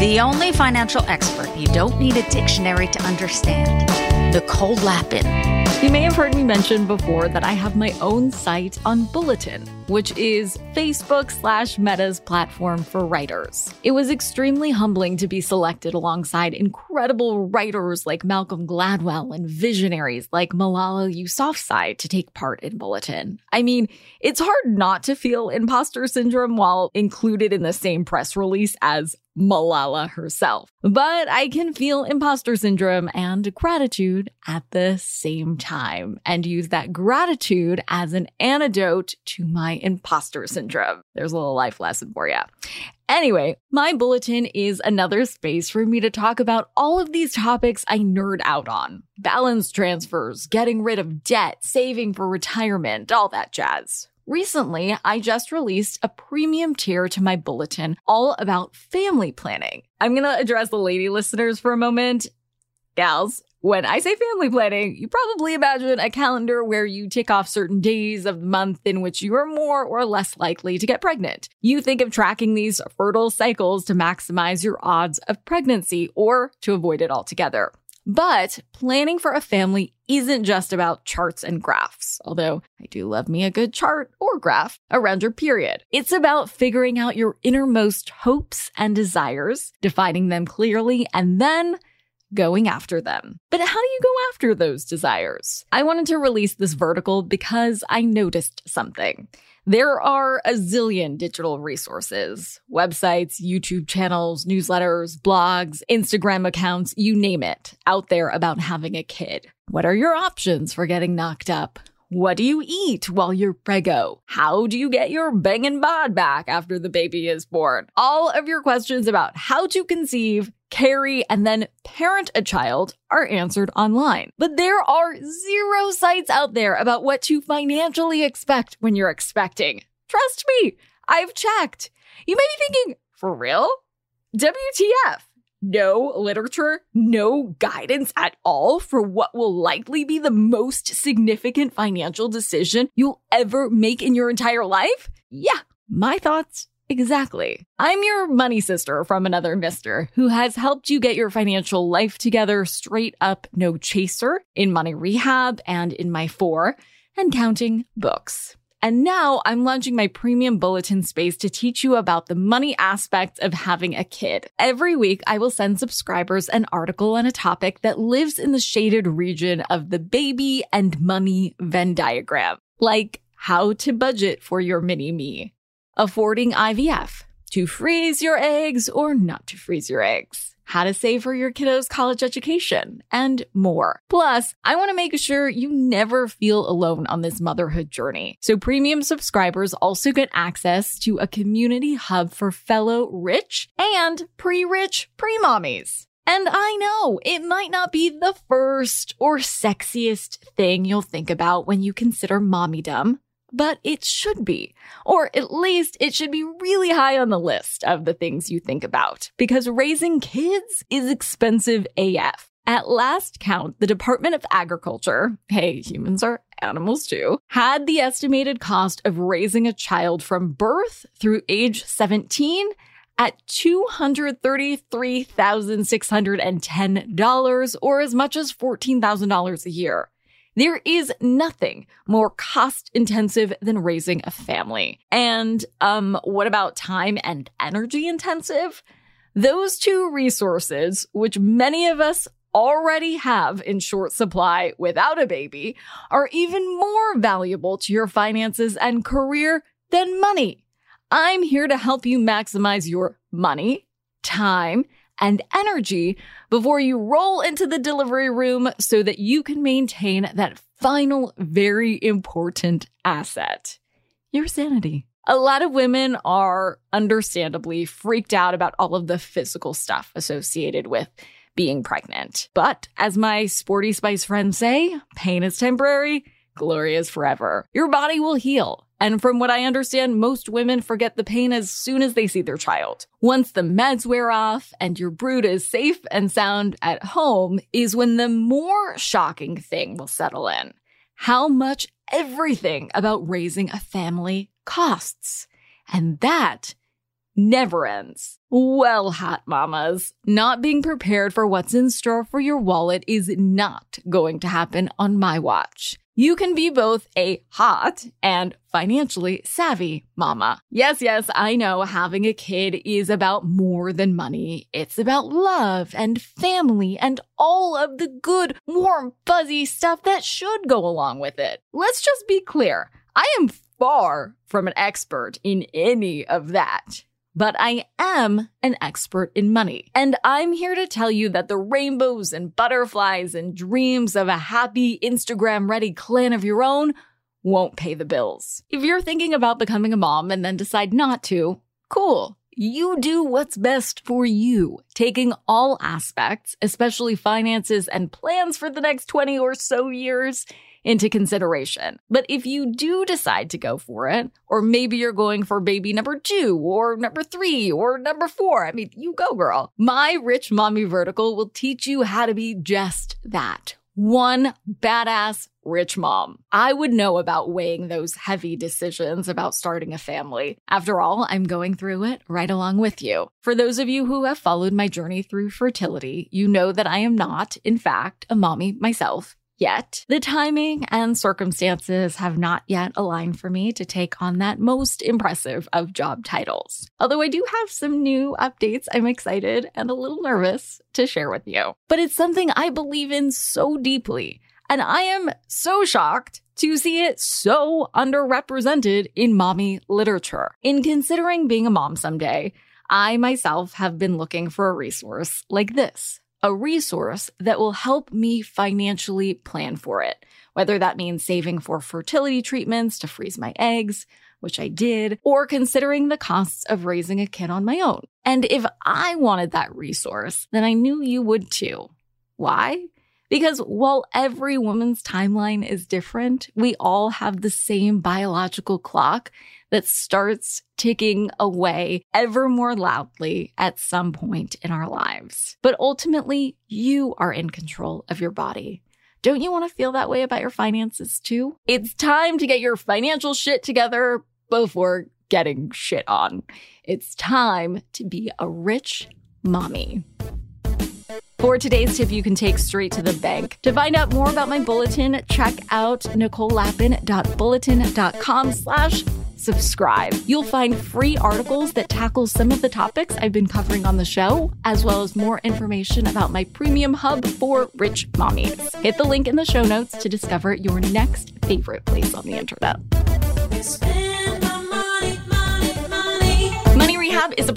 The only financial expert you don't need a dictionary to understand. Nicole Lapin. You may have heard me mention before that I have my own site on Bulletin, which is Facebook slash Meta's platform for writers. It was extremely humbling to be selected alongside incredible writers like Malcolm Gladwell and visionaries like Malala Yousafzai to take part in Bulletin. I mean, it's hard not to feel imposter syndrome while included in the same press release as Malala herself. But I can feel imposter syndrome and gratitude at the same time and use that gratitude as an antidote to my imposter syndrome. There's a little life lesson for you. Anyway, my bulletin is another space for me to talk about all of these topics I nerd out on balance transfers, getting rid of debt, saving for retirement, all that jazz. Recently, I just released a premium tier to my bulletin all about family planning. I'm going to address the lady listeners for a moment. Gals, when I say family planning, you probably imagine a calendar where you tick off certain days of the month in which you are more or less likely to get pregnant. You think of tracking these fertile cycles to maximize your odds of pregnancy or to avoid it altogether. But planning for a family isn't just about charts and graphs, although I do love me a good chart or graph around your period. It's about figuring out your innermost hopes and desires, defining them clearly, and then going after them. But how do you go after those desires? I wanted to release this vertical because I noticed something. There are a zillion digital resources websites, YouTube channels, newsletters, blogs, Instagram accounts, you name it, out there about having a kid. What are your options for getting knocked up? What do you eat while you're prego? How do you get your bangin' bod back after the baby is born? All of your questions about how to conceive, carry, and then parent a child are answered online. But there are zero sites out there about what to financially expect when you're expecting. Trust me, I've checked. You may be thinking, for real? WTF? No literature, no guidance at all for what will likely be the most significant financial decision you'll ever make in your entire life? Yeah, my thoughts Exactly. I'm your money sister from another mister who has helped you get your financial life together straight up, no chaser, in Money Rehab and in my four and counting books. And now I'm launching my premium bulletin space to teach you about the money aspects of having a kid. Every week, I will send subscribers an article on a topic that lives in the shaded region of the baby and money Venn diagram, like how to budget for your mini me, affording IVF, to freeze your eggs or not to freeze your eggs how to save for your kiddo's college education, and more. Plus, I want to make sure you never feel alone on this motherhood journey. So premium subscribers also get access to a community hub for fellow rich and pre-rich pre-mommies. And I know it might not be the first or sexiest thing you'll think about when you consider mommydom but it should be. Or at least it should be really high on the list of the things you think about because raising kids is expensive AF. At last count, the Department of Agriculture, hey, humans are animals too, had the estimated cost of raising a child from birth through age 17 at $233,610 or as much as $14,000 a year. There is nothing more cost intensive than raising a family. And um what about time and energy intensive? Those two resources, which many of us already have in short supply without a baby, are even more valuable to your finances and career than money. I'm here to help you maximize your money, time, and energy before you roll into the delivery room so that you can maintain that final, very important asset your sanity. A lot of women are understandably freaked out about all of the physical stuff associated with being pregnant. But as my sporty spice friends say, pain is temporary, glory is forever. Your body will heal. And from what I understand, most women forget the pain as soon as they see their child. Once the meds wear off and your brood is safe and sound at home is when the more shocking thing will settle in. How much everything about raising a family costs. And that never ends. Well, hot mamas, not being prepared for what's in store for your wallet is not going to happen on my watch. You can be both a hot and financially savvy mama. Yes, yes, I know having a kid is about more than money. It's about love and family and all of the good, warm, fuzzy stuff that should go along with it. Let's just be clear. I am far from an expert in any of that but I am an expert in money. And I'm here to tell you that the rainbows and butterflies and dreams of a happy Instagram ready clan of your own won't pay the bills. If you're thinking about becoming a mom and then decide not to, cool. You do what's best for you, taking all aspects, especially finances and plans for the next 20 or so years into consideration. But if you do decide to go for it, or maybe you're going for baby number two, or number three, or number four, I mean, you go, girl. My Rich Mommy Vertical will teach you how to be just that one badass rich mom. I would know about weighing those heavy decisions about starting a family. After all, I'm going through it right along with you. For those of you who have followed my journey through fertility, you know that I am not, in fact, a mommy myself yet. The timing and circumstances have not yet aligned for me to take on that most impressive of job titles. Although I do have some new updates, I'm excited and a little nervous to share with you. But it's something I believe in so deeply. And I am so shocked to see it so underrepresented in mommy literature. In considering being a mom someday, I myself have been looking for a resource like this a resource that will help me financially plan for it, whether that means saving for fertility treatments to freeze my eggs, which I did, or considering the costs of raising a kid on my own. And if I wanted that resource, then I knew you would too. Why? Because while every woman's timeline is different, we all have the same biological clock that starts ticking away ever more loudly at some point in our lives. But ultimately, you are in control of your body. Don't you want to feel that way about your finances too? It's time to get your financial shit together before getting shit on. It's time to be a rich mommy. For today's tip, you can take straight to the bank. To find out more about my bulletin, check out nicolelapin.bulletin.com slash subscribe. You'll find free articles that tackle some of the topics I've been covering on the show, as well as more information about my premium hub for rich mommies. Hit the link in the show notes to discover your next favorite place on the internet.